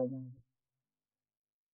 Carolina